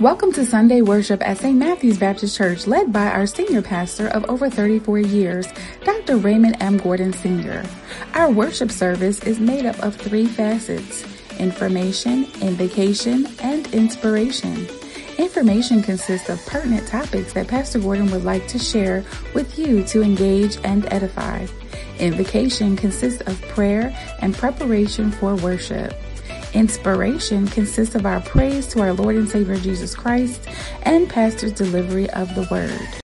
Welcome to Sunday worship at St. Matthew's Baptist Church, led by our senior pastor of over 34 years, Dr. Raymond M. Gordon Sr. Our worship service is made up of three facets information, invocation, and inspiration. Information consists of pertinent topics that Pastor Gordon would like to share with you to engage and edify. Invocation consists of prayer and preparation for worship. Inspiration consists of our praise to our Lord and Savior Jesus Christ and Pastor's delivery of the word.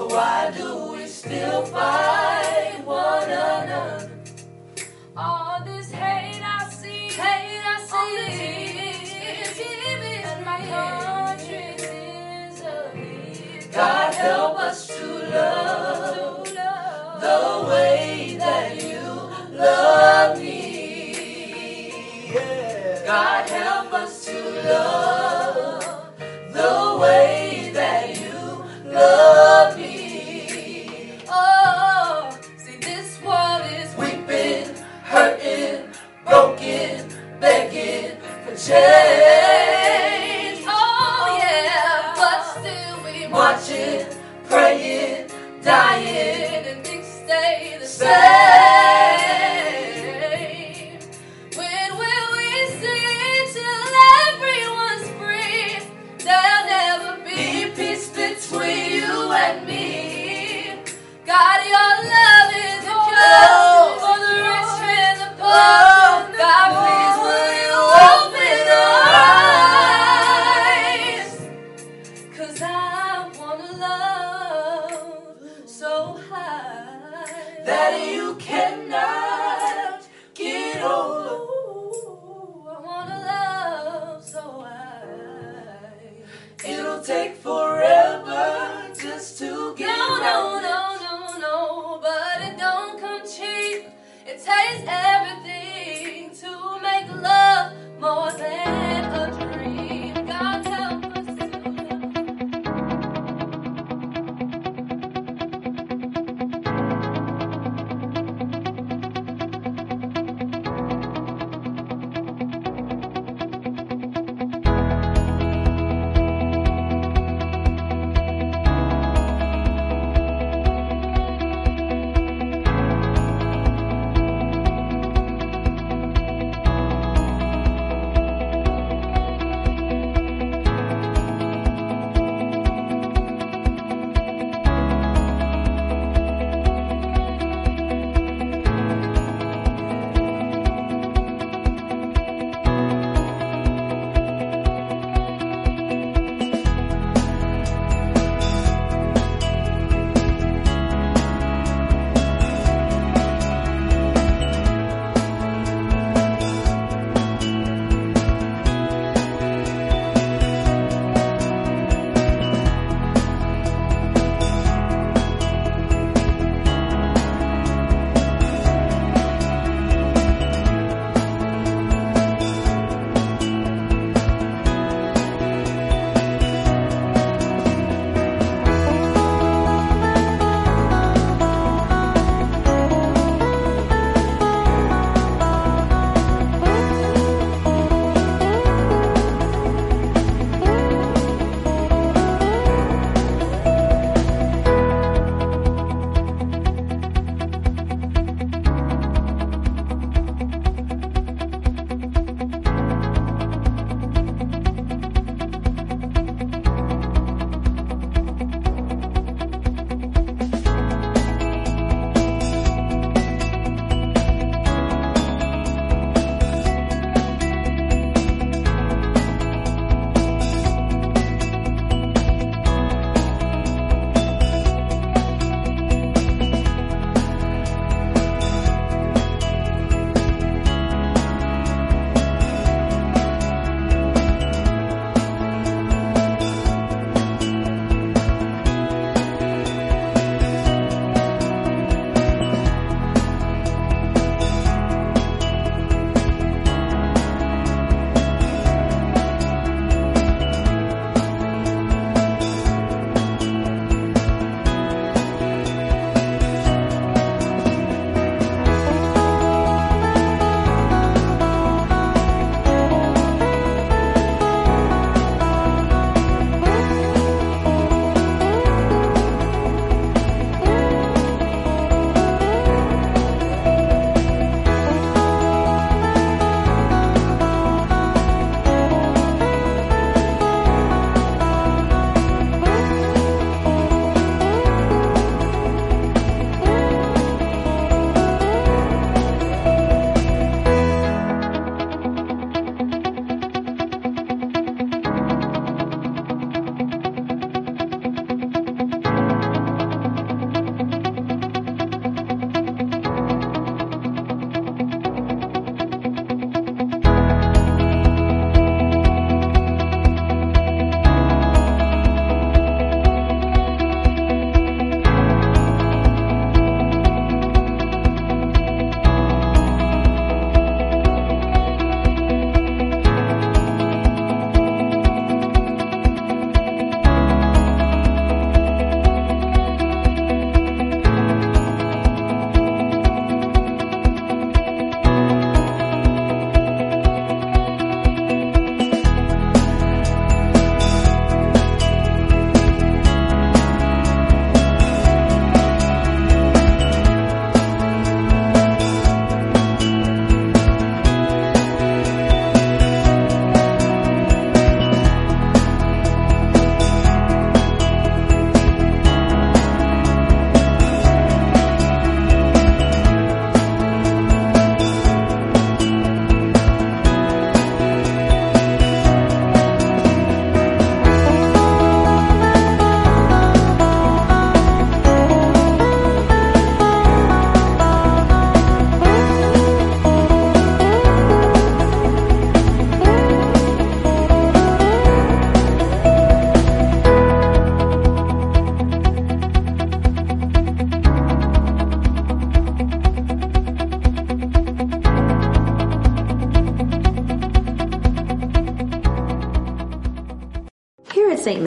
So why do we still fight one another? All this hate I see, hate I see on the TV, TV, and my country is a leader. God help us to love the way that you love me. God help us to love the way that you love.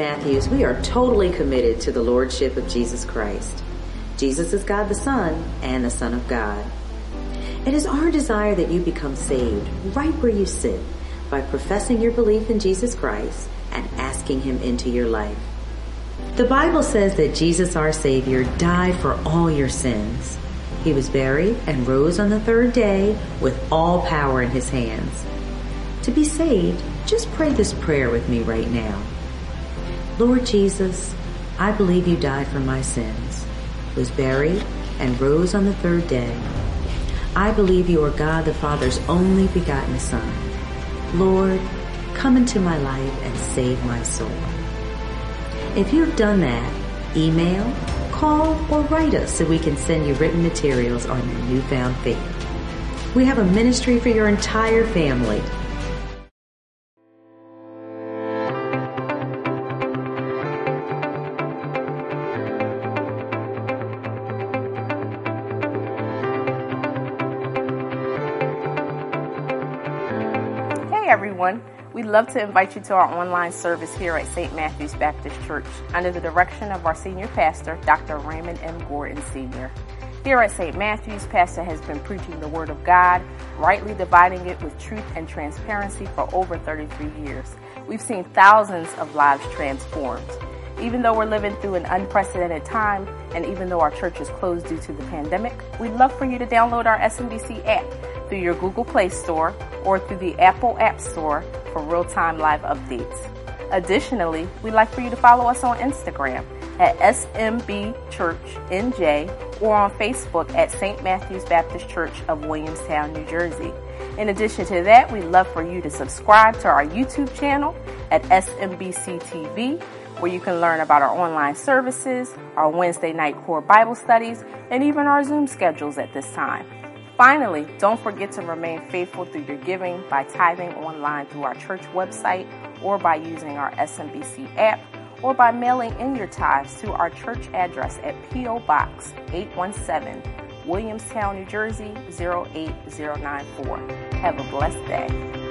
Matthew's, we are totally committed to the Lordship of Jesus Christ. Jesus is God the Son and the Son of God. It is our desire that you become saved right where you sit by professing your belief in Jesus Christ and asking Him into your life. The Bible says that Jesus our Savior died for all your sins. He was buried and rose on the third day with all power in His hands. To be saved, just pray this prayer with me right now. Lord Jesus, I believe you died for my sins, was buried, and rose on the third day. I believe you are God the Father's only begotten Son. Lord, come into my life and save my soul. If you've done that, email, call, or write us so we can send you written materials on your newfound faith. We have a ministry for your entire family We'd love to invite you to our online service here at St. Matthew's Baptist Church under the direction of our senior pastor, Dr. Raymond M. Gordon Sr. Here at St. Matthew's, Pastor has been preaching the Word of God, rightly dividing it with truth and transparency for over 33 years. We've seen thousands of lives transformed. Even though we're living through an unprecedented time, and even though our church is closed due to the pandemic, we'd love for you to download our SMBC app through your Google Play Store or through the Apple App Store for real-time live updates. Additionally, we'd like for you to follow us on Instagram at SMB Church NJ or on Facebook at St. Matthew's Baptist Church of Williamstown, New Jersey. In addition to that, we'd love for you to subscribe to our YouTube channel at SMBC TV, where you can learn about our online services, our Wednesday night core Bible studies, and even our Zoom schedules at this time. Finally, don't forget to remain faithful through your giving by tithing online through our church website or by using our SMBC app or by mailing in your tithes to our church address at P.O. Box 817, Williamstown, New Jersey 08094. Have a blessed day.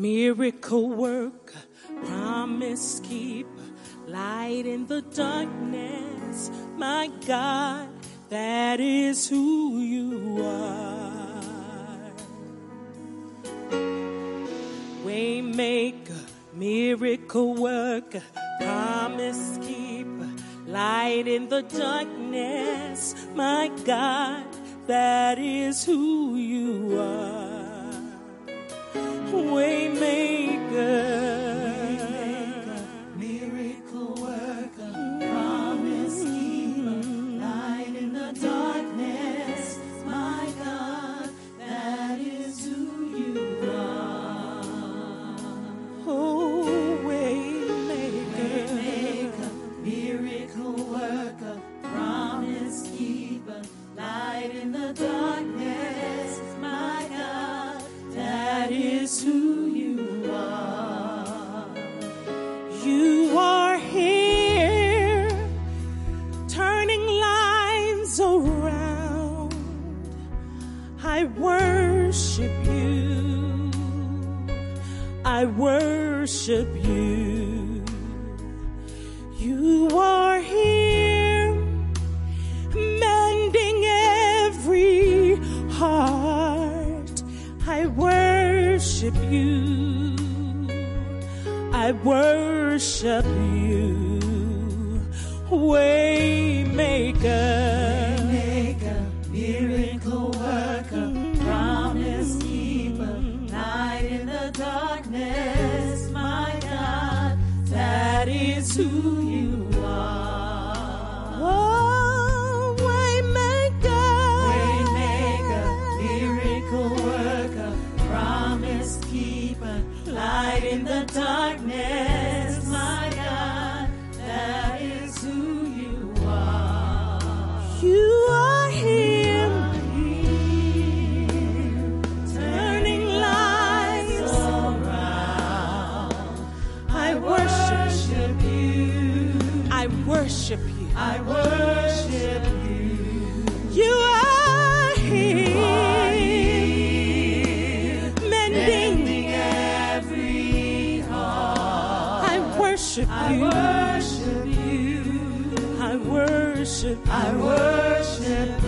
Miracle worker, promise keeper, light in the darkness. My God, that is who you are. Waymaker, miracle worker, promise keeper, light in the darkness. My God, that is who you are. Waymaker. worship I worship I you. worship you. I worship. I worship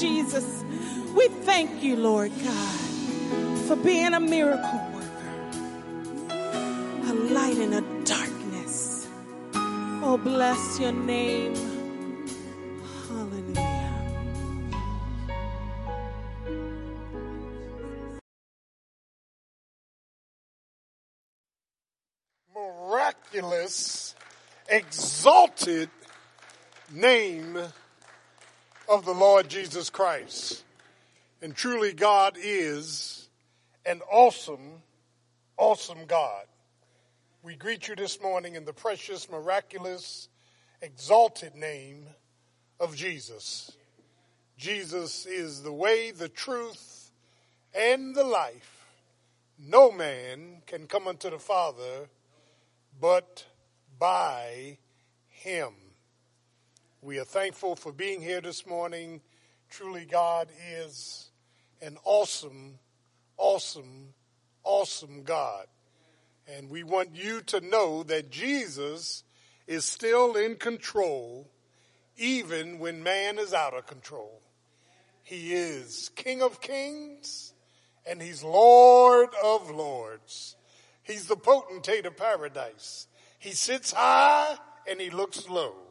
Jesus. We thank you, Lord God, for being a miracle worker, a light in a darkness. Oh, bless your name. Hallelujah. miraculous, exalted name of the Lord Jesus Christ. And truly, God is an awesome, awesome God. We greet you this morning in the precious, miraculous, exalted name of Jesus. Jesus is the way, the truth, and the life. No man can come unto the Father but by him. We are thankful for being here this morning. Truly, God is an awesome, awesome, awesome God. And we want you to know that Jesus is still in control, even when man is out of control. He is King of kings and he's Lord of lords. He's the potentate of paradise. He sits high and he looks low.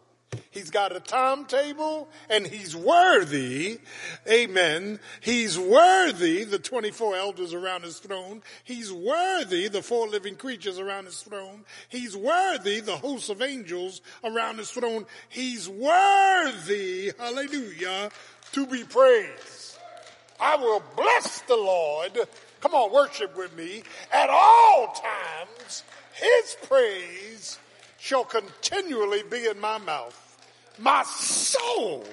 He's got a timetable and he's worthy. Amen. He's worthy, the 24 elders around his throne. He's worthy, the four living creatures around his throne. He's worthy, the hosts of angels around his throne. He's worthy, hallelujah, to be praised. I will bless the Lord. Come on, worship with me. At all times, his praise shall continually be in my mouth. My soul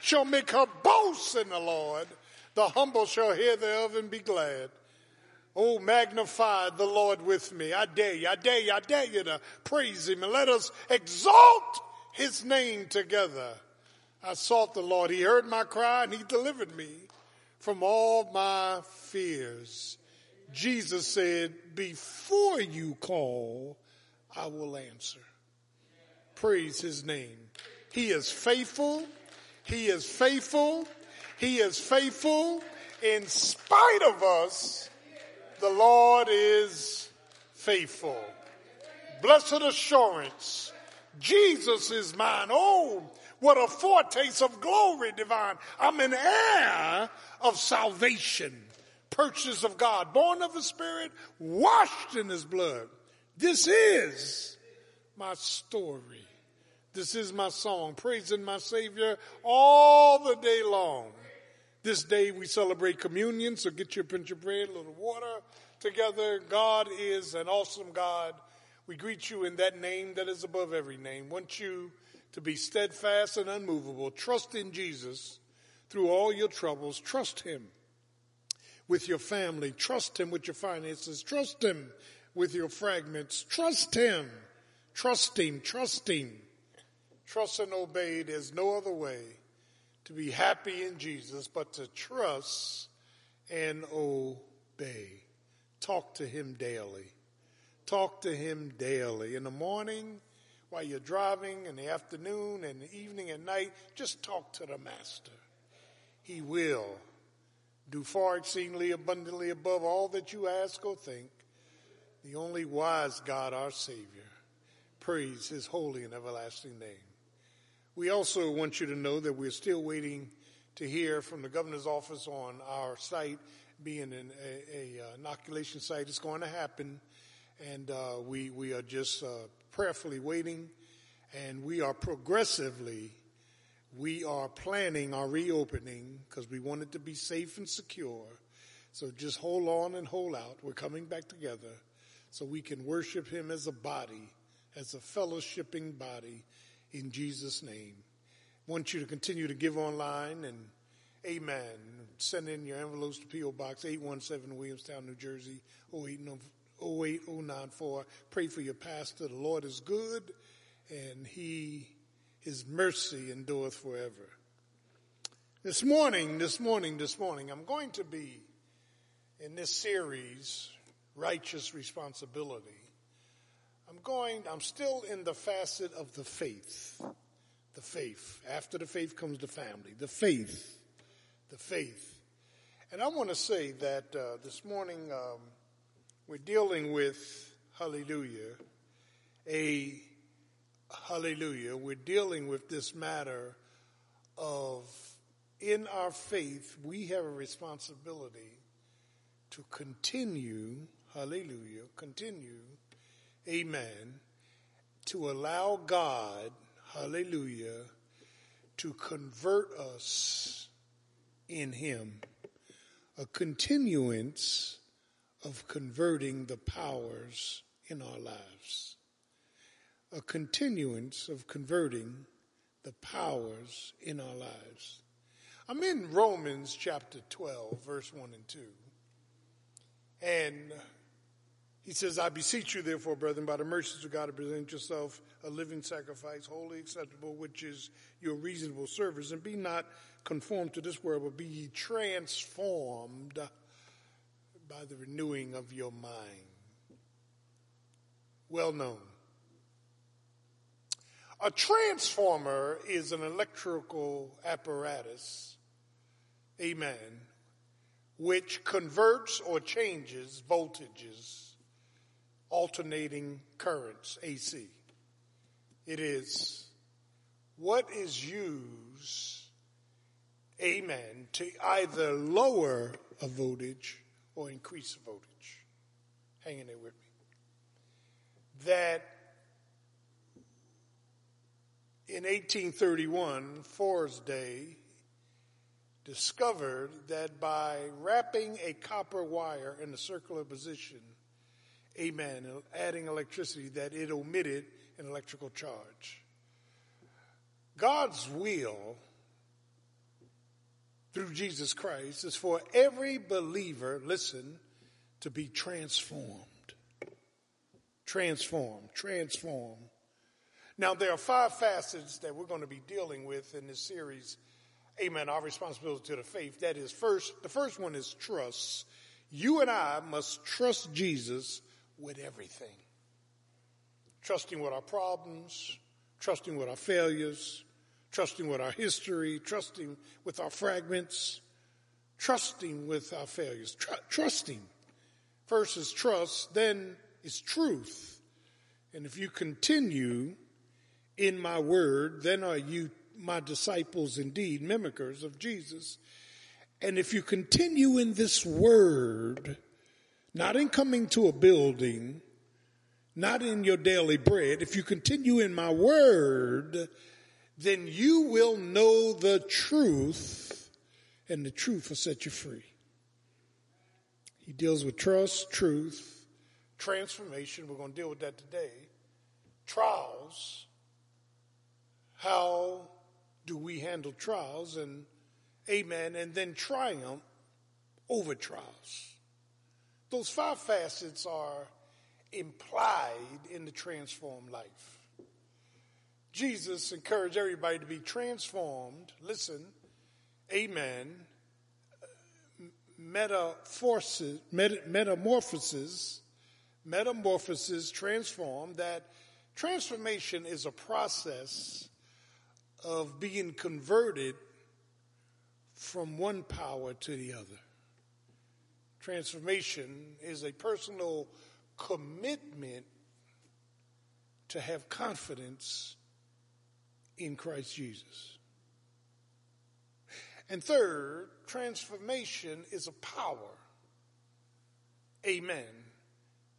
shall make her boast in the Lord. The humble shall hear thereof and be glad. Oh, magnify the Lord with me. I dare you, I dare you, I dare you to praise him and let us exalt his name together. I sought the Lord. He heard my cry and he delivered me from all my fears. Jesus said, before you call, I will answer. Praise his name. He is faithful. He is faithful. He is faithful. In spite of us, the Lord is faithful. Blessed assurance. Jesus is mine. Oh, what a foretaste of glory divine. I'm an heir of salvation, purchased of God, born of the Spirit, washed in his blood. This is my story. This is my song, praising my Savior all the day long. This day we celebrate communion, so get your pinch of bread, a little water together. God is an awesome God. We greet you in that name that is above every name. Want you to be steadfast and unmovable. Trust in Jesus through all your troubles. Trust Him with your family. Trust Him with your finances. Trust Him with your fragments. Trust Him. Trust Him. Trust Him. Trust and obey. There's no other way to be happy in Jesus but to trust and obey. Talk to Him daily. Talk to Him daily. In the morning, while you're driving, in the afternoon, and the evening and night, just talk to the Master. He will do far exceedingly abundantly above all that you ask or think. The only wise God, our Savior. Praise His holy and everlasting name. We also want you to know that we're still waiting to hear from the governor's office on our site being an a, a, uh, inoculation site. It's going to happen, and uh, we we are just uh, prayerfully waiting, and we are progressively we are planning our reopening because we want it to be safe and secure. So just hold on and hold out. We're coming back together so we can worship Him as a body, as a fellowshipping body in Jesus' name. I want you to continue to give online and amen. Send in your envelopes to P.O. Box 817 Williamstown, New Jersey 08094. Pray for your pastor. The Lord is good and he, his mercy endureth forever. This morning, this morning, this morning, I'm going to be in this series, Righteous Responsibility. I'm going, I'm still in the facet of the faith. The faith. After the faith comes the family. The faith. The faith. And I want to say that uh, this morning um, we're dealing with, hallelujah, a hallelujah, we're dealing with this matter of in our faith, we have a responsibility to continue, hallelujah, continue amen, to allow God, hallelujah, to convert us in Him. A continuance of converting the powers in our lives. A continuance of converting the powers in our lives. I'm in Romans chapter 12, verse 1 and 2. And he says, I beseech you, therefore, brethren, by the mercies of God, to present yourself a living sacrifice, wholly acceptable, which is your reasonable service, and be not conformed to this world, but be ye transformed by the renewing of your mind. Well known. A transformer is an electrical apparatus, amen, which converts or changes voltages alternating currents, AC. It is what is used, amen, to either lower a voltage or increase a voltage. Hanging there with me. That in 1831, Faraday discovered that by wrapping a copper wire in a circular position, amen, adding electricity, that it omitted an electrical charge. God's will through Jesus Christ is for every believer, listen, to be transformed. Transform, transform. Now, there are five facets that we're going to be dealing with in this series amen, our responsibility to the faith. That is first, the first one is trust. You and I must trust Jesus with everything. Trusting with our problems, trusting with our failures, trusting with our history, trusting with our fragments, trusting with our failures. Tr- trusting. First is trust, then is truth. And if you continue in my word, then are you my disciples indeed, mimickers of Jesus. And if you continue in this word, not in coming to a building, not in your daily bread, if you continue in my word, then you will know the truth and the truth will set you free. He deals with trust, truth, transformation. We're going to deal with that today. Trials. How do we handle trials and amen and then triumph over trials those five facets are implied in the transformed life. Jesus encouraged everybody to be transformed. Listen amen. Metamorphosis metamorphosis metamorphosis transform that transformation is a process of being converted from one power to the other. Transformation is a personal commitment to have confidence in Christ Jesus. And third, transformation is a power, amen,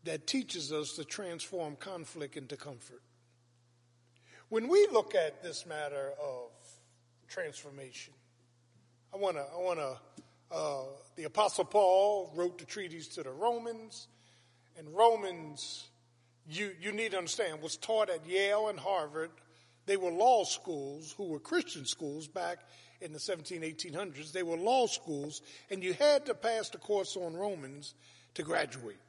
that teaches us to transform conflict into comfort. When we look at this matter of transformation, I want to, I want to, uh, the Apostle Paul wrote the treaties to the Romans, and Romans, you, you need to understand, was taught at Yale and Harvard. They were law schools who were Christian schools back in the 17, 1800s. They were law schools, and you had to pass the course on Romans to graduate.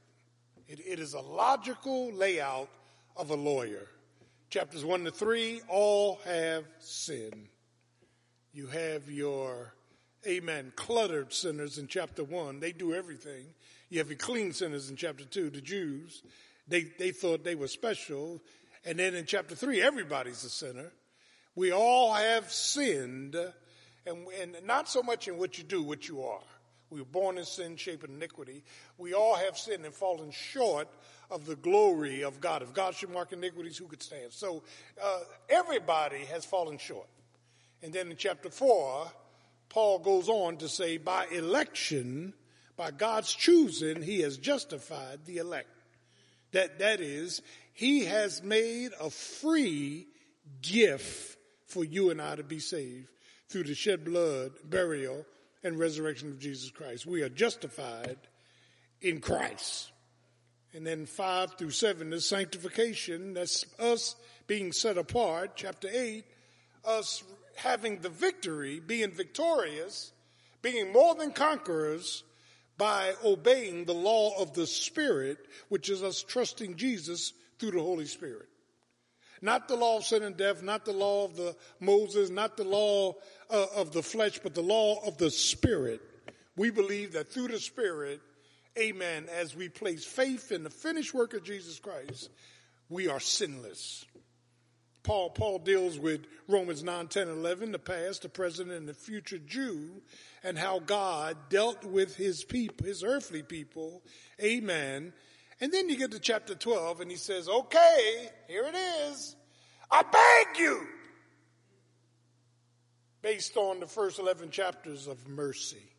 it, it is a logical layout of a lawyer chapters 1 to 3, all have sin. You have your, amen, cluttered sinners in chapter 1. They do everything. You have your clean sinners in chapter 2, the Jews. They, they thought they were special. And then in chapter 3, everybody's a sinner. We all have sinned, and, and not so much in what you do, what you are. We were born in sin, shaped in iniquity. We all have sinned and fallen short of the glory of God. If God should mark iniquities, who could stand? So uh, everybody has fallen short. And then in chapter 4, Paul goes on to say, by election, by God's choosing, he has justified the elect. That, that is, he has made a free gift for you and I to be saved through the shed blood, burial, and resurrection of Jesus Christ. We are justified in Christ. And then five through seven is sanctification. That's us being set apart. Chapter eight, us having the victory, being victorious, being more than conquerors by obeying the law of the Spirit, which is us trusting Jesus through the Holy Spirit. Not the law of sin and death, not the law of the Moses, not the law uh, of the flesh, but the law of the Spirit. We believe that through the Spirit, amen, as we place faith in the finished work of Jesus Christ, we are sinless. Paul, Paul deals with Romans 9, 10, 11, the past, the present, and the future Jew, and how God dealt with his people, his earthly people. Amen. And then you get to chapter 12 and he says, okay, here it is. I beg you. Based on the first 11 chapters of mercy.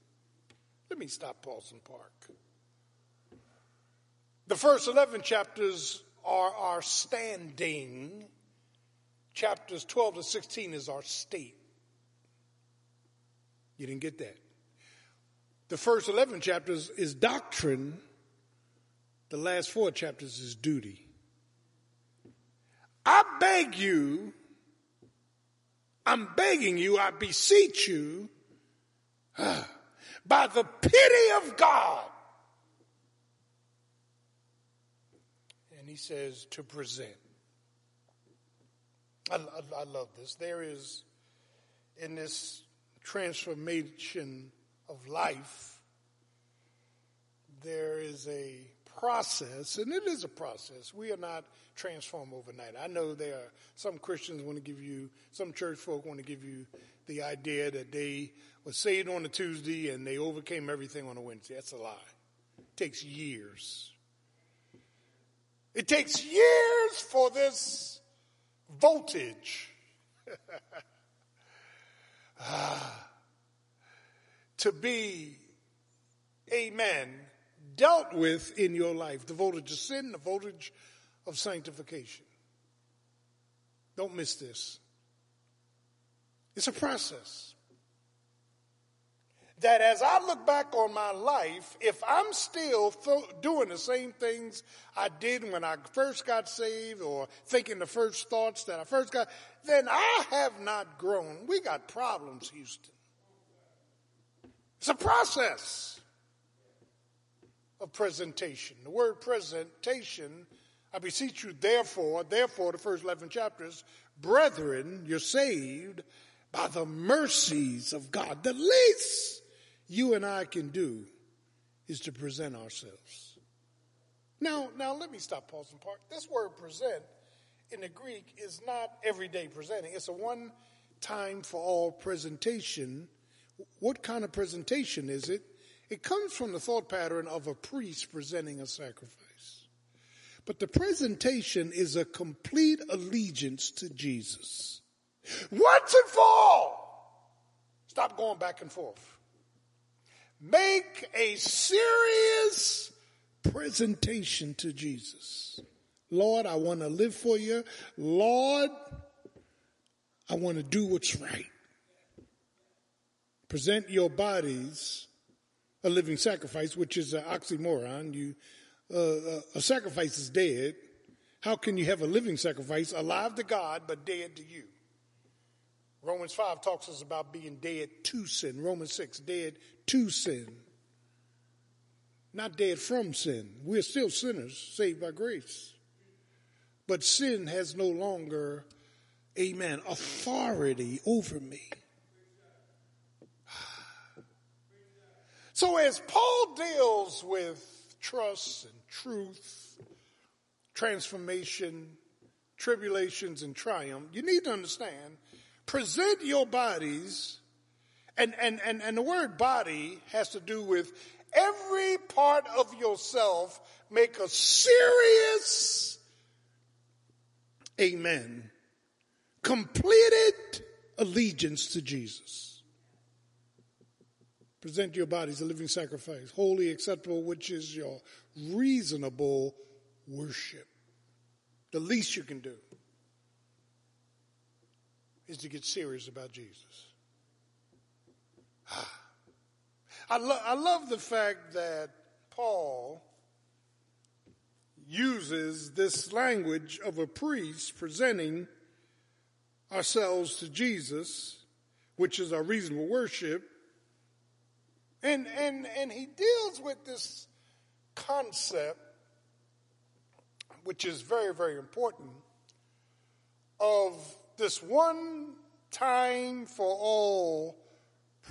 Let me stop, Paulson Park. The first 11 chapters are our standing. Chapters 12 to 16 is our state. You didn't get that. The first 11 chapters is doctrine. The last four chapters is duty. I beg you, I'm begging you, I beseech you, by the pity of God, And he says to present. I, I, I love this. There is, in this transformation of life, there is a process, and it is a process. We are not transformed overnight. I know there are some Christians want to give you, some church folk want to give you the idea that they were saved on a Tuesday and they overcame everything on a Wednesday. That's a lie. It takes years. It takes years for this voltage ah. to be, amen, dealt with in your life. The voltage of sin, the voltage of sanctification. Don't miss this. It's a process. That as I look back on my life, if I'm still th- doing the same things I did when I first got saved or thinking the first thoughts that I first got, then I have not grown. We got problems, Houston. It's a process of presentation. The word presentation, I beseech you, therefore, therefore, the first 11 chapters, brethren, you're saved by the mercies of God. The least you and I can do is to present ourselves. Now, now let me stop, pausing part. This word present in the Greek is not everyday presenting. It's a one time for all presentation. What kind of presentation is it? It comes from the thought pattern of a priest presenting a sacrifice. But the presentation is a complete allegiance to Jesus. Once and for all. Stop going back and forth. Make a serious presentation to Jesus. Lord, I want to live for you. Lord, I want to do what's right. Present your bodies a living sacrifice, which is an oxymoron. You, uh, uh, a sacrifice is dead. How can you have a living sacrifice, alive to God, but dead to you? Romans 5 talks us about being dead to sin. Romans 6, dead to sin. Not dead from sin. We're still sinners, saved by grace. But sin has no longer, amen, authority over me. So as Paul deals with trust and truth, transformation, tribulations and triumph, you need to understand present your bodies, and, and, and, and the word body has to do with every part of yourself make a serious, amen, completed allegiance to Jesus. Present your bodies a living sacrifice, holy, acceptable, which is your reasonable worship. The least you can do is to get serious about Jesus. Ah. I, lo- I love the fact that Paul uses this language of a priest presenting ourselves to Jesus, which is our reasonable worship. And, and, and he deals with this concept, which is very, very important, of this one time for all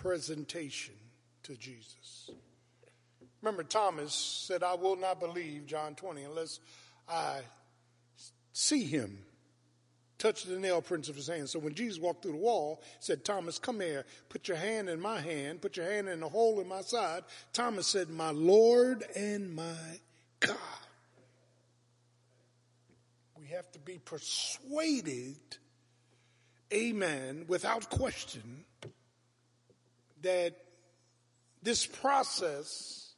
presentation to Jesus. Remember, Thomas said, I will not believe, John 20, unless I see him, touch the nail prints of his hand. So when Jesus walked through the wall, said, Thomas, come here, put your hand in my hand, put your hand in the hole in my side. Thomas said, My Lord and my God. We have to be persuaded amen, without question, that this process,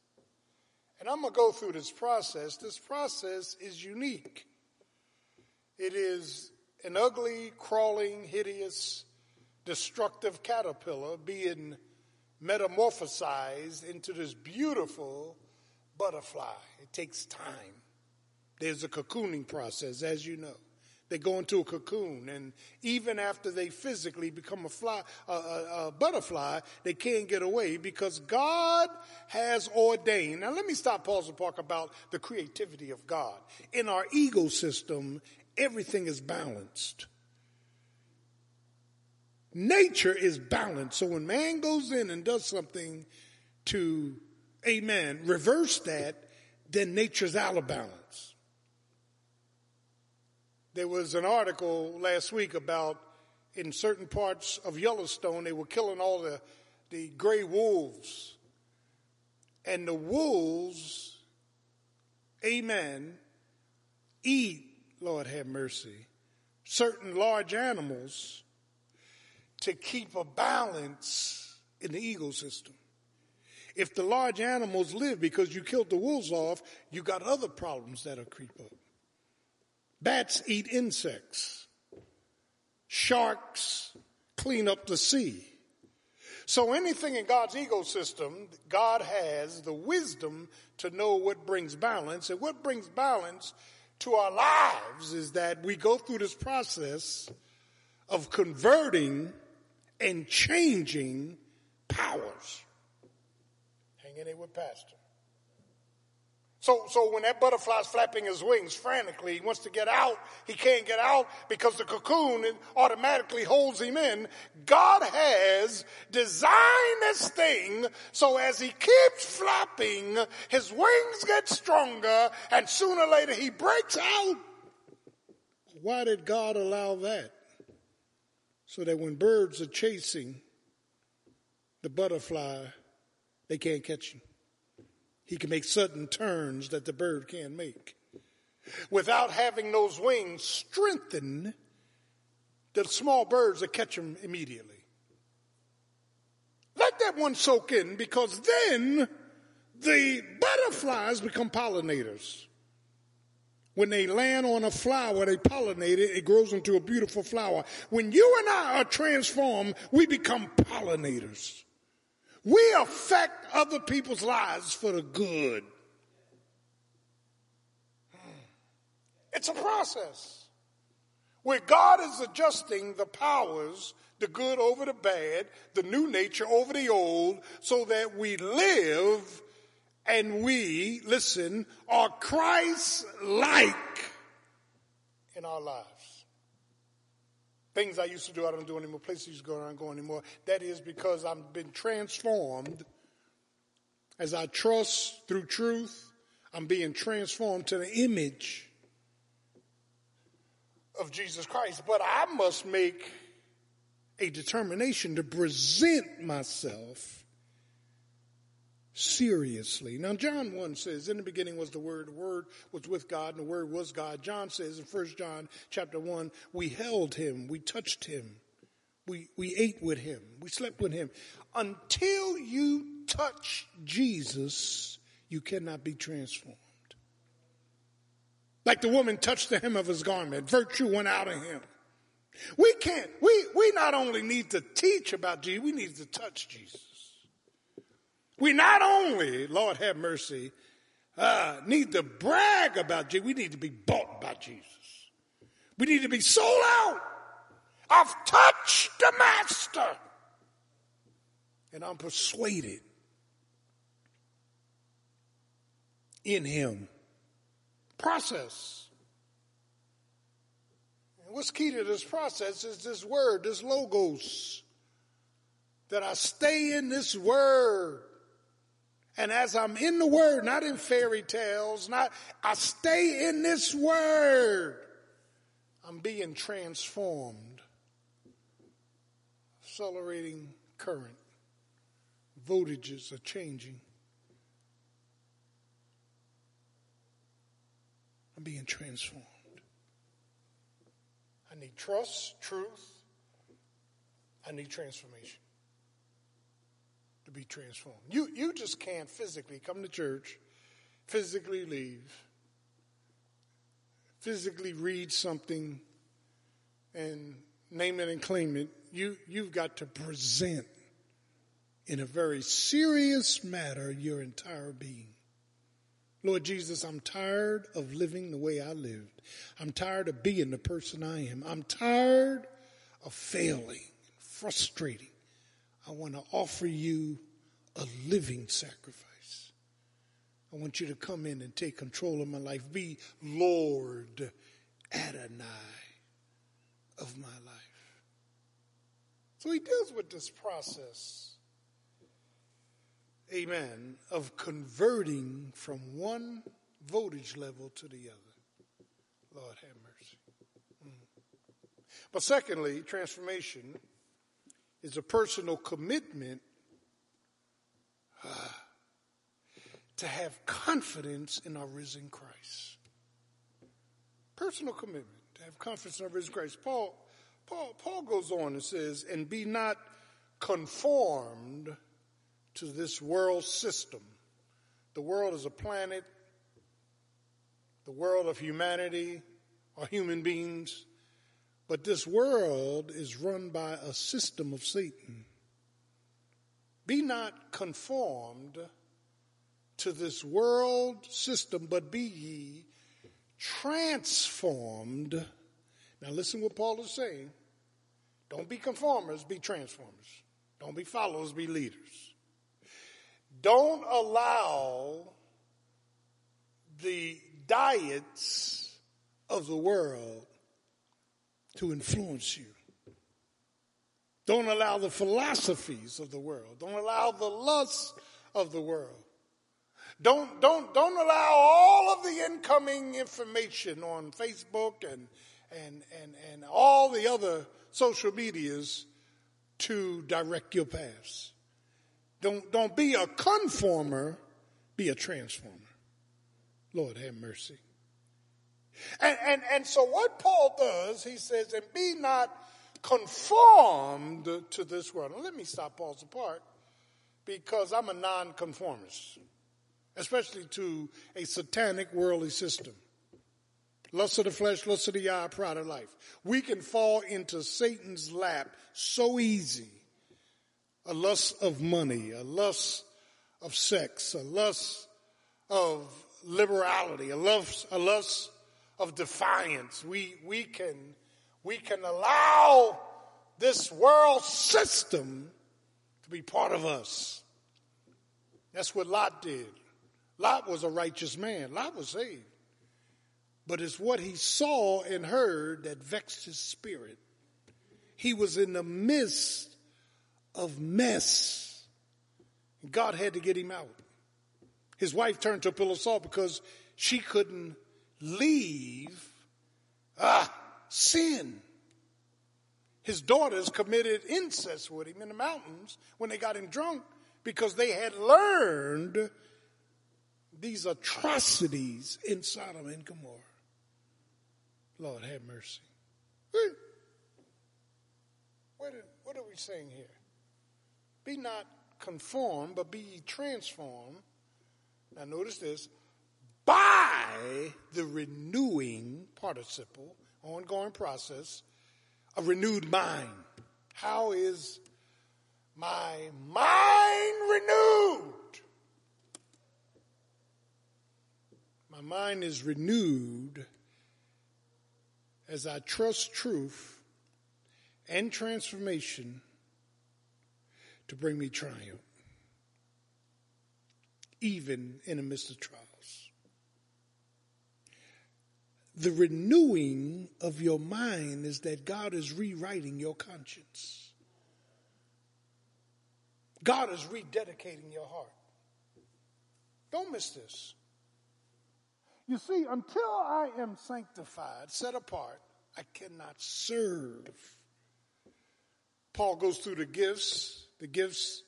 and I'm going to go through this process, this process is unique. It is an ugly, crawling, hideous, destructive caterpillar being metamorphosized into this beautiful butterfly. It takes time. There's a cocooning process, as you know. They go into a cocoon, and even after they physically become a fly, a, a, a, butterfly, they can't get away because God has ordained. Now, let me stop, pause, and talk about the creativity of God. In our ecosystem, everything is balanced. nature is balanced. So when man goes in and does something to, amen, reverse that, then nature's out of balance. There was an article last week about in certain parts of Yellowstone, they were killing all the, the gray wolves. And the wolves, amen, eat, Lord have mercy, certain large animals to keep a balance in the ecosystem. If the large animals live because you killed the wolves off, you got other problems that'll creep up. Bats eat insects. Sharks clean up the sea. So anything in God's ecosystem, God has the wisdom to know what brings balance. And what brings balance to our lives is that we go through this process of converting and changing powers. Hang in there with Pastor. So, so when that butterfly's flapping his wings frantically, he wants to get out. He can't get out because the cocoon automatically holds him in. God has designed this thing so as he keeps flapping, his wings get stronger and sooner or later he breaks out. Why did God allow that? So that when birds are chasing the butterfly, they can't catch him. He can make sudden turns that the bird can't make. Without having those wings strengthened, the small birds will catch them immediately. Let that one soak in because then the butterflies become pollinators. When they land on a flower, they pollinate it, it grows into a beautiful flower. When you and I are transformed, we become pollinators. We affect other people's lives for the good. It's a process where God is adjusting the powers, the good over the bad, the new nature over the old, so that we live and we, listen, are Christ like in our lives. Things I used to do, I don't do anymore. Places I used to go, I don't go anymore. That is because I've been transformed. As I trust through truth, I'm being transformed to the image of Jesus Christ. But I must make a determination to present myself seriously. Now, John 1 says, in the beginning was the Word, the Word was with God, and the Word was God. John says in 1 John chapter 1, we held him, we touched him, we, we ate with him, we slept with him. Until you touch Jesus, you cannot be transformed. Like the woman touched the hem of his garment, virtue went out of him. We can't, we, we not only need to teach about Jesus, we need to touch Jesus. We not only, Lord have mercy, uh, need to brag about Jesus, we need to be bought by Jesus. We need to be sold out. I've touched the Master. And I'm persuaded in Him. Process. And what's key to this process is this word, this logos. That I stay in this word and as I'm in the word, not in fairy tales, not, I stay in this word. I'm being transformed. Accelerating current. Voltages are changing. I'm being transformed. I need trust, truth. I need transformation be transformed. You, you just can't physically come to church, physically leave, physically read something and name it and claim it. You, you've got to present in a very serious matter your entire being. Lord Jesus, I'm tired of living the way I lived. I'm tired of being the person I am. I'm tired of failing, frustrating. I want to offer you a living sacrifice. I want you to come in and take control of my life. Be Lord Adonai of my life. So he deals with this process, amen, of converting from one voltage level to the other. Lord have mercy. Mm. But secondly, transformation is a personal commitment uh, to have confidence in our risen Christ. Personal commitment to have confidence in our risen Christ. Paul Paul, Paul goes on and says, and be not conformed to this world system. The world is a planet, the world of humanity or human beings, but this world is run by a system of Satan. Be not conformed to this world system, but be ye transformed now listen what Paul is saying. Don't be conformers, be transformers. Don't be followers, be leaders. Don't allow the diets of the world to influence you. Don't allow the philosophies of the world. Don't allow the lusts of the world. Don't, don't, don't allow all of the incoming information on Facebook and and, and, and all the other social medias to direct your paths. Don't, don't be a conformer, be a transformer. Lord have mercy. And, and, and so what Paul does, he says, and be not conformed to this world. Now let me stop Paul's apart because I'm a nonconformist, especially to a satanic worldly system lust of the flesh, lust of the eye, pride of life. We can fall into Satan's lap so easy. A lust of money, a lust of sex, a lust of liberality, a lust, a lust of defiance. We, we can, we can allow this world system to be part of us. That's what Lot did. Lot was a righteous man. Lot was saved but it's what he saw and heard that vexed his spirit. He was in the midst of mess. God had to get him out. His wife turned to a pillow of salt because she couldn't leave ah, sin. His daughters committed incest with him in the mountains when they got him drunk because they had learned these atrocities in Sodom and Gomorrah. Lord, have mercy. What, what are we saying here? Be not conformed, but be transformed. Now, notice this by the renewing participle, ongoing process, a renewed mind. How is my mind renewed? My mind is renewed as I trust truth and transformation to bring me triumph, even in the midst of trials. The renewing of your mind is that God is rewriting your conscience. God is rededicating your heart. Don't miss this. You see, until I am sanctified, set apart, I cannot serve. Paul goes through the gifts. The gifts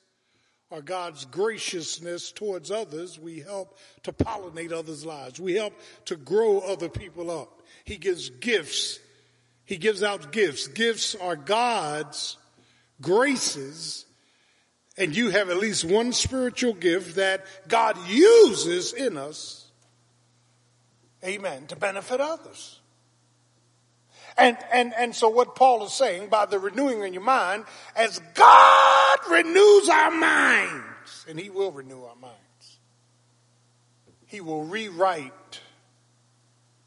are God's graciousness towards others. We help to pollinate others' lives. We help to grow other people up. He gives gifts. He gives out gifts. Gifts are God's graces. And you have at least one spiritual gift that God uses in us Amen. To benefit others. And, and, and so what Paul is saying by the renewing in your mind, as God renews our minds, and he will renew our minds, he will rewrite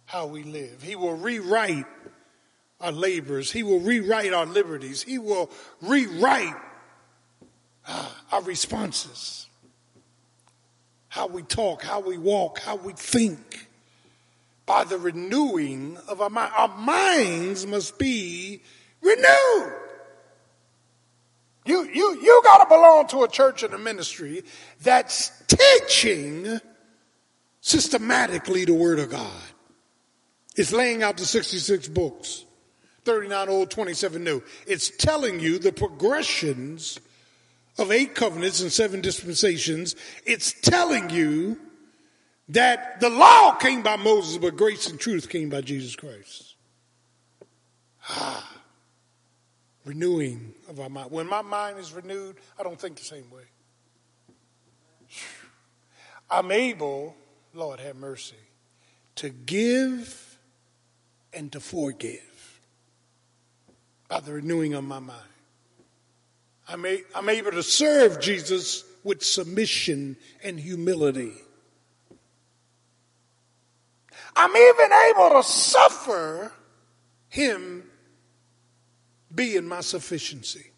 how we live. He will rewrite our labors. He will rewrite our liberties. He will rewrite uh, our responses. How we talk, how we walk, how we think by the renewing of our. Our minds must be renewed. You, you, you got to belong to a church and a ministry that's teaching systematically the Word of God. It's laying out the 66 books, 39 old, 27 new. It's telling you the progressions of eight covenants and seven dispensations. It's telling you that the law came by Moses, but grace and truth came by Jesus Christ. Ah renewing of our mind. When my mind is renewed, I don't think the same way. I'm able, Lord have mercy, to give and to forgive by the renewing of my mind. I'm, a, I'm able to serve Jesus with submission and humility. I'm even able to suffer him being my sufficiency.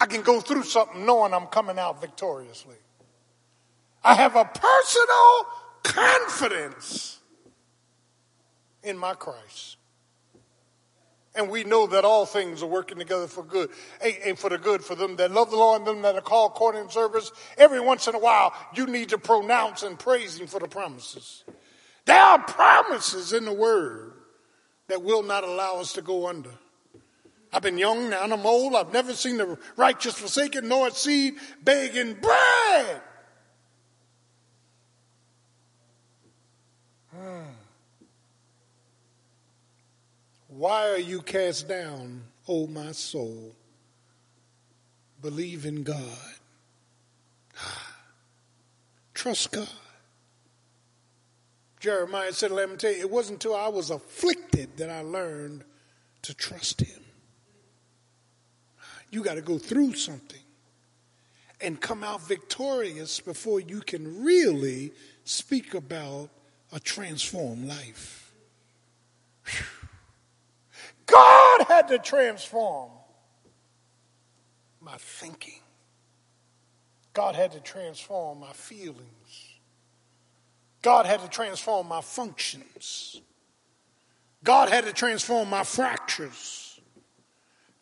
I can go through something knowing I'm coming out victoriously. I have a personal confidence in my Christ. And we know that all things are working together for good, and for the good for them that love the Lord and them that are called according to service. Every once in a while, you need to pronounce and praise Him for the promises. There are promises in the Word that will not allow us to go under. I've been young, now I'm old. I've never seen the righteous forsaken, nor a seed begging bread. Why are you cast down, O my soul? Believe in God. Trust God. Jeremiah said, let me tell you, it wasn't until I was afflicted that I learned to trust him. You got to go through something and come out victorious before you can really speak about a transformed life. Whew. God had to transform my thinking. God had to transform my feelings. God had to transform my functions. God had to transform my fractures.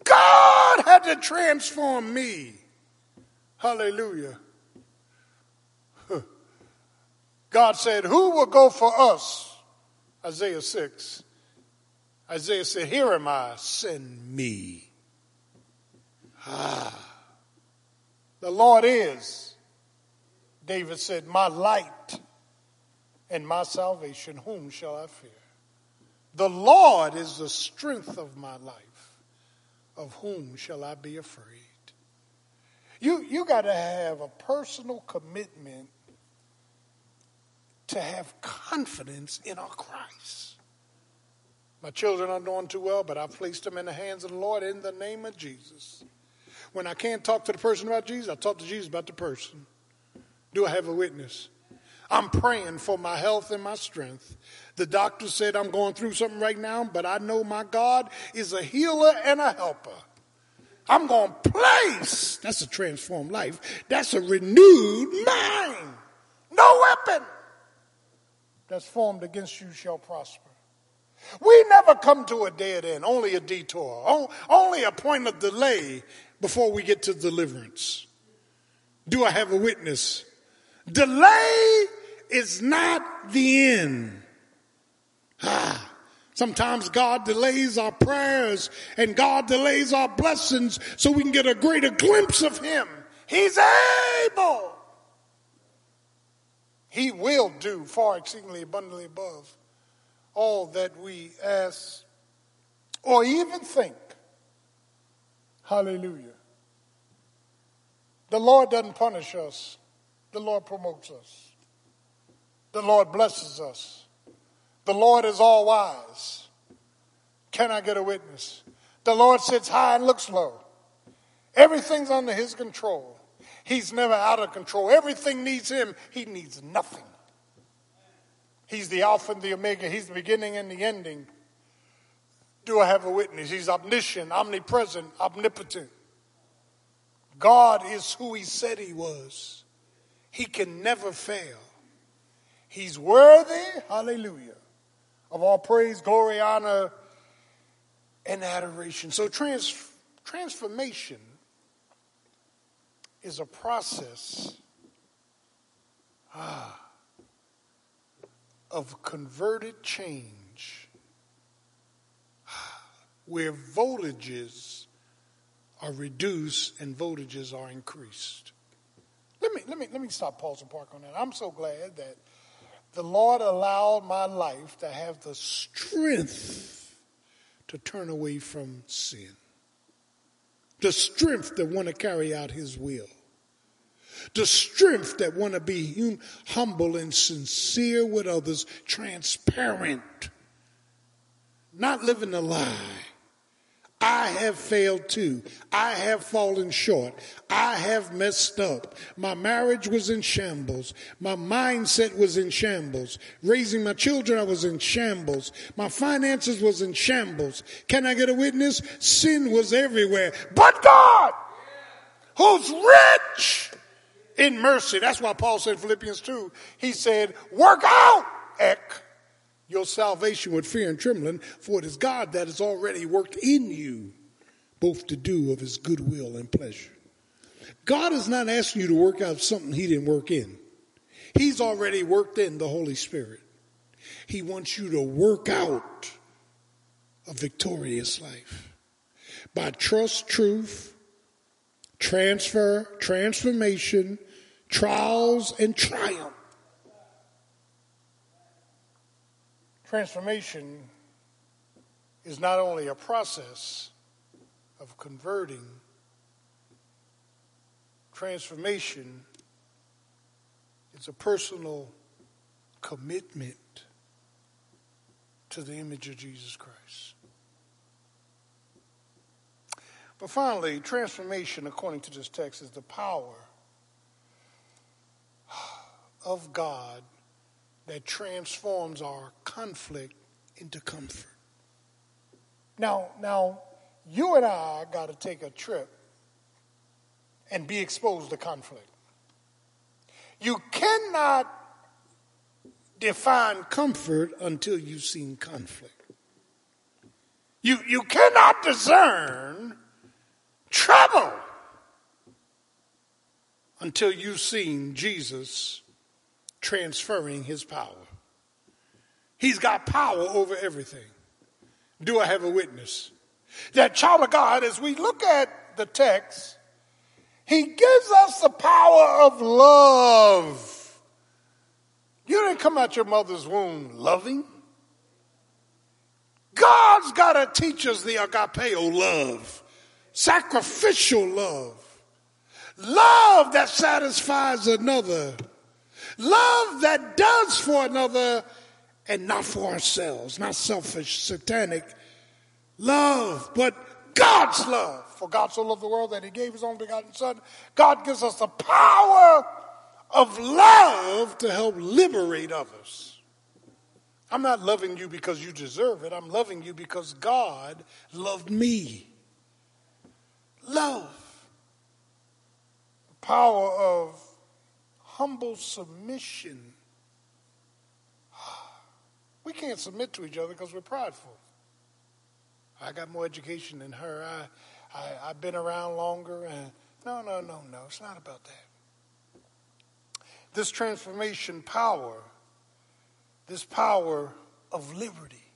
God had to transform me. Hallelujah. God said, Who will go for us? Isaiah 6. Isaiah said, Here am I, send me. Ah. The Lord is, David said, my light and my salvation, whom shall I fear? The Lord is the strength of my life. Of whom shall I be afraid? You, you got to have a personal commitment to have confidence in our Christ. My children aren't doing too well, but I've placed them in the hands of the Lord in the name of Jesus. When I can't talk to the person about Jesus, I talk to Jesus about the person. Do I have a witness? I'm praying for my health and my strength. The doctor said I'm going through something right now, but I know my God is a healer and a helper. I'm going to place, that's a transformed life, that's a renewed mind. No weapon that's formed against you shall prosper. We never come to a dead end, only a detour, only a point of delay before we get to deliverance. Do I have a witness? Delay is not the end. Ah. Sometimes God delays our prayers and God delays our blessings so we can get a greater glimpse of Him. He's able. He will do far exceedingly abundantly above all that we ask or even think. Hallelujah. The Lord doesn't punish us, the Lord promotes us. The Lord blesses us. The Lord is all wise. Can I get a witness? The Lord sits high and looks low. Everything's under his control. He's never out of control. Everything needs him. He needs nothing. He's the Alpha and the Omega. He's the beginning and the ending. Do I have a witness? He's omniscient, omnipresent, omnipotent. God is who he said he was. He can never fail. He's worthy, hallelujah, of all praise, glory, honor, and adoration. So trans, Transformation is a process ah, of converted change where voltages are reduced and voltages are increased. Let me, let me, let me stop, pause, and park on that. I'm so glad that the Lord allowed my life to have the strength to turn away from sin, the strength to want to carry out His will, the strength that want to be hum- humble and sincere with others, transparent, not living a lie I have failed too. I have fallen short. I have messed up. My marriage was in shambles. My mindset was in shambles. Raising my children, I was in shambles. My finances was in shambles. Can I get a witness? Sin was everywhere. But God, who's rich in mercy. That's why Paul said in Philippians 2, he said, work out, ek your salvation with fear and trembling, for it is God that has already worked in you both to do of his good will and pleasure. God is not asking you to work out something he didn't work in. He's already worked in the Holy Spirit. He wants you to work out a victorious life by trust, truth, transfer, transformation, trials, and triumph. Transformation is not only a process of converting, transformation is a personal commitment to the image of Jesus Christ. But finally, transformation, according to this text, is the power of God that transforms our conflict into comfort. Now, now, you and I got to take a trip and be exposed to conflict. You cannot define comfort until you've seen conflict. You, you cannot discern trouble until you've seen Jesus transferring his power. He's got power over everything. Do I have a witness? That child of God, as we look at the text, he gives us the power of love. You didn't come out your mother's womb loving. God's got to teach us the agapeo love, sacrificial love, love that satisfies another Love that does for another and not for ourselves, not selfish, satanic love, but God's love. For God so loved the world that he gave his only begotten Son. God gives us the power of love to help liberate others. I'm not loving you because you deserve it. I'm loving you because God loved me. Love. The power of humble submission. We can't submit to each other because we're prideful. I got more education than her. I, I, have been around longer. And no, no, no, no. It's not about that. This transformation power, this power of liberty,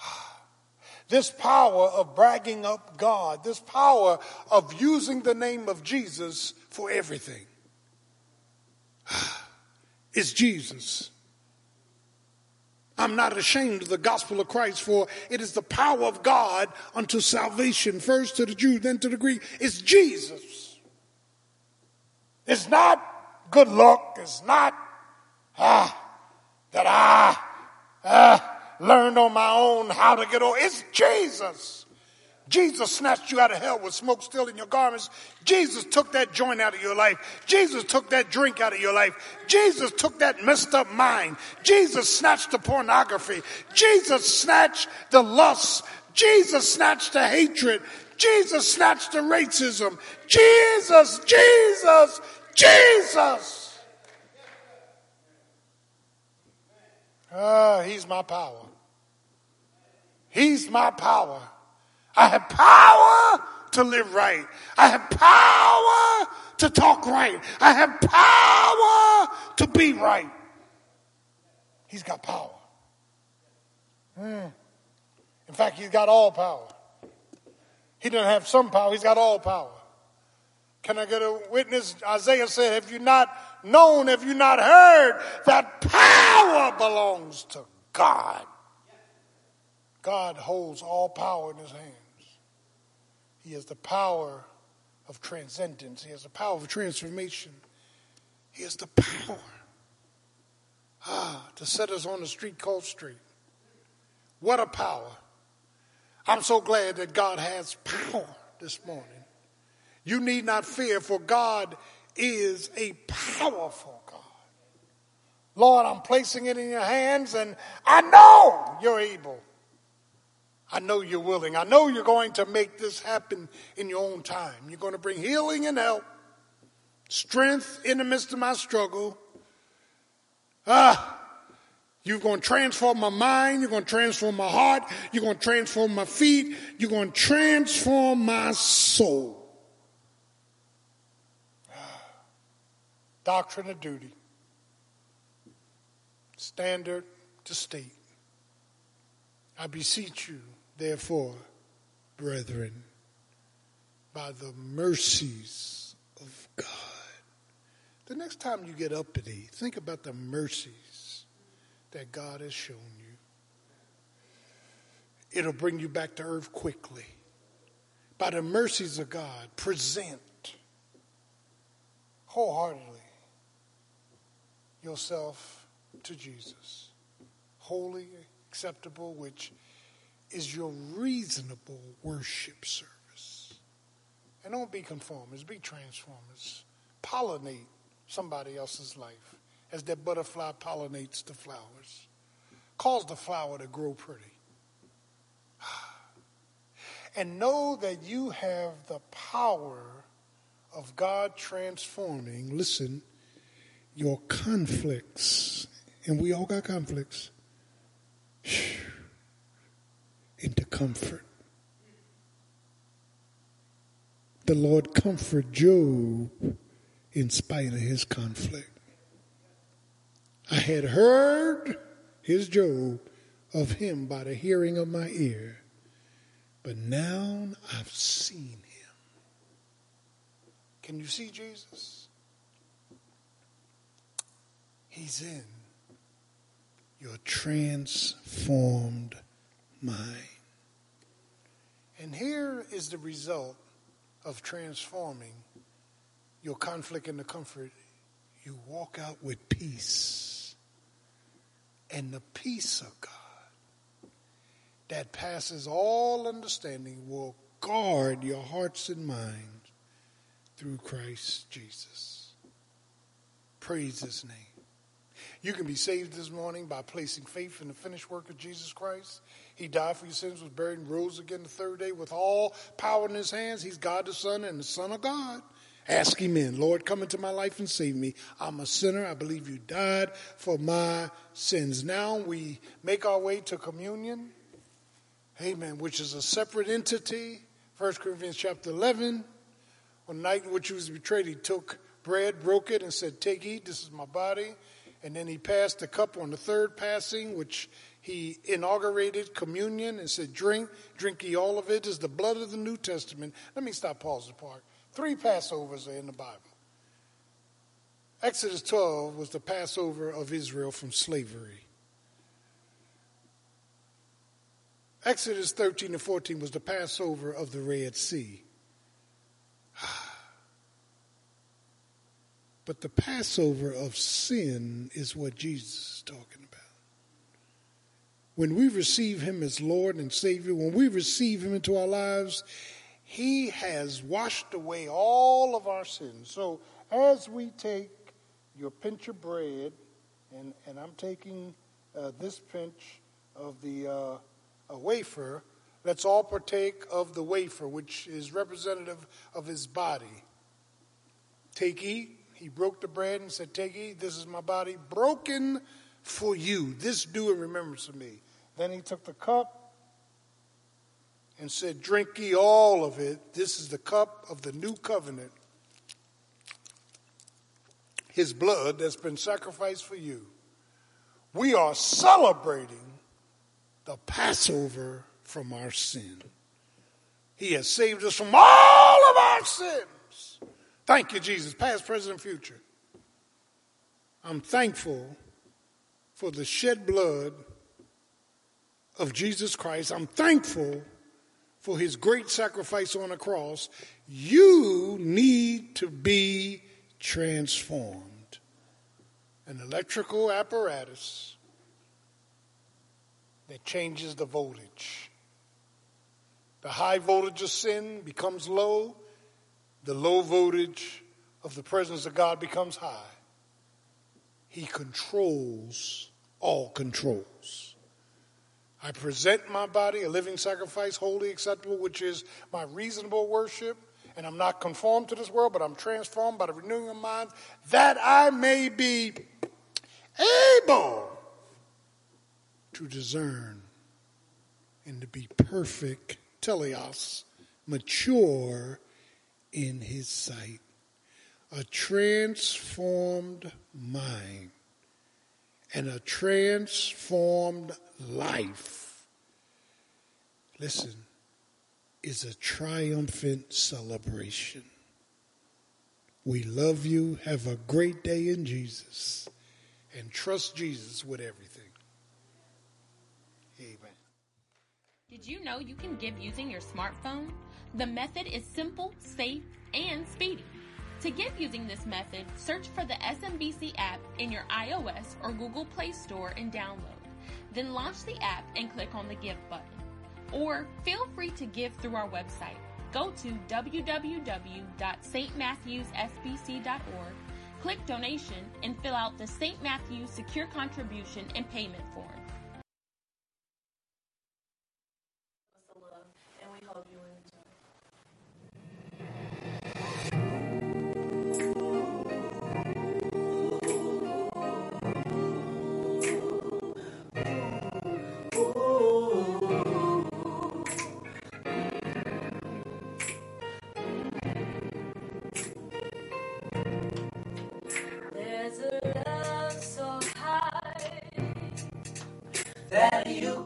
this power of bragging up God, this power of using the name of Jesus for everything is Jesus. I'm not ashamed of the gospel of Christ, for it is the power of God unto salvation, first to the Jew, then to the Greek. It's Jesus. It's not good luck. It's not ah, that I ah, learned on my own how to get over. It's Jesus. Jesus snatched you out of hell with smoke still in your garments. Jesus took that joint out of your life. Jesus took that drink out of your life. Jesus took that messed up mind. Jesus snatched the pornography. Jesus snatched the lust. Jesus snatched the hatred. Jesus snatched the racism. Jesus, Jesus, Jesus. Ah, he's my power. He's my power. I have power to live right. I have power to talk right. I have power to be right. He's got power. Mm. In fact, he's got all power. He doesn't have some power, he's got all power. Can I get a witness? Isaiah said, Have you not known, have you not heard that power belongs to God? God holds all power in his hands. He has the power of transcendence, he has the power of transformation, he has the power ah, to set us on the street called street. What a power. I'm so glad that God has power this morning. You need not fear, for God is a powerful God. Lord, I'm placing it in your hands, and I know you're able. I know you're willing. I know you're going to make this happen in your own time. You're going to bring healing and help, strength in the midst of my struggle. Ah, you're going to transform my mind. You're going to transform my heart. You're going to transform my feet. You're going to transform my soul. Doctrine of duty. Standard to state. I beseech you, therefore, brethren, by the mercies of God. The next time you get uppity, think about the mercies that God has shown you. It'll bring you back to earth quickly. By the mercies of God, present wholeheartedly yourself to Jesus. Holy, acceptable, which is your reasonable worship service. And don't be conformers, be transformers. Pollinate somebody else's life as that butterfly pollinates the flowers. Cause the flower to grow pretty. And know that you have the power of God transforming, listen, your conflicts, and we all got conflicts, into comfort. The Lord comfort Job in spite of his conflict. I had heard his Job of him by the hearing of my ear, but now I've seen him. Can you see Jesus? He's in your transformed mind. And here is the result of transforming your conflict into comfort. You walk out with peace. And the peace of God that passes all understanding will guard your hearts and minds through Christ Jesus. Praise his name. You can be saved this morning by placing faith in the finished work of Jesus Christ. He died for your sins, was buried, and rose again the third day with all power in his hands. He's God the Son and the Son of God. Ask him in, Lord, come into my life and save me. I'm a sinner. I believe you died for my sins. Now we make our way to communion. Amen. Which is a separate entity. 1 Corinthians chapter 11. On the night in which he was betrayed, he took bread, broke it, and said, Take, eat, this is my body. And then he passed the cup on the third passing, which he inaugurated communion and said, Drink, drink ye all of it. This the blood of the New Testament. Let me stop, pause the part. Three Passovers are in the Bible. Exodus 12 was the Passover of Israel from slavery. Exodus 13 and 14 was the Passover of the Red Sea. But the Passover of sin is what Jesus is talking about. When we receive Him as Lord and Savior, when we receive Him into our lives, He has washed away all of our sins. So as we take your pinch of bread, and, and I'm taking uh, this pinch of the uh, wafer, let's all partake of the wafer, which is representative of His body. Take, eat. He broke the bread and said, Take, eat, this is my body broken for you. This do in remembrance of me. Then he took the cup and said, Drink ye all of it. This is the cup of the new covenant. His blood that's been sacrificed for you. We are celebrating the Passover from our sin. He has saved us from all of our sins. Thank you, Jesus, past, present, future. I'm thankful for the shed blood of Jesus Christ. I'm thankful for his great sacrifice on the cross. You need to be transformed. An electrical apparatus that changes the voltage. The high voltage of sin becomes low, the low voltage of the presence of God becomes high. He controls all controls. I present my body a living sacrifice, holy, acceptable, which is my reasonable worship. And I'm not conformed to this world, but I'm transformed by the renewing of mind, that I may be able to discern and to be perfect, teleos, mature in his sight. A transformed mind and a transformed life, listen, is a triumphant celebration. We love you. Have a great day in Jesus and trust Jesus with everything. Amen. Did you know you can give using your smartphone? The method is simple, safe, and speedy. To give using this method, search for the SMBC app in your iOS or Google Play Store and download. Then launch the app and click on the Give button. Or feel free to give through our website. Go to www.stmatthewsfbc.org, click Donation, and fill out the St. Matthews Secure Contribution and Payment Form.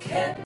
That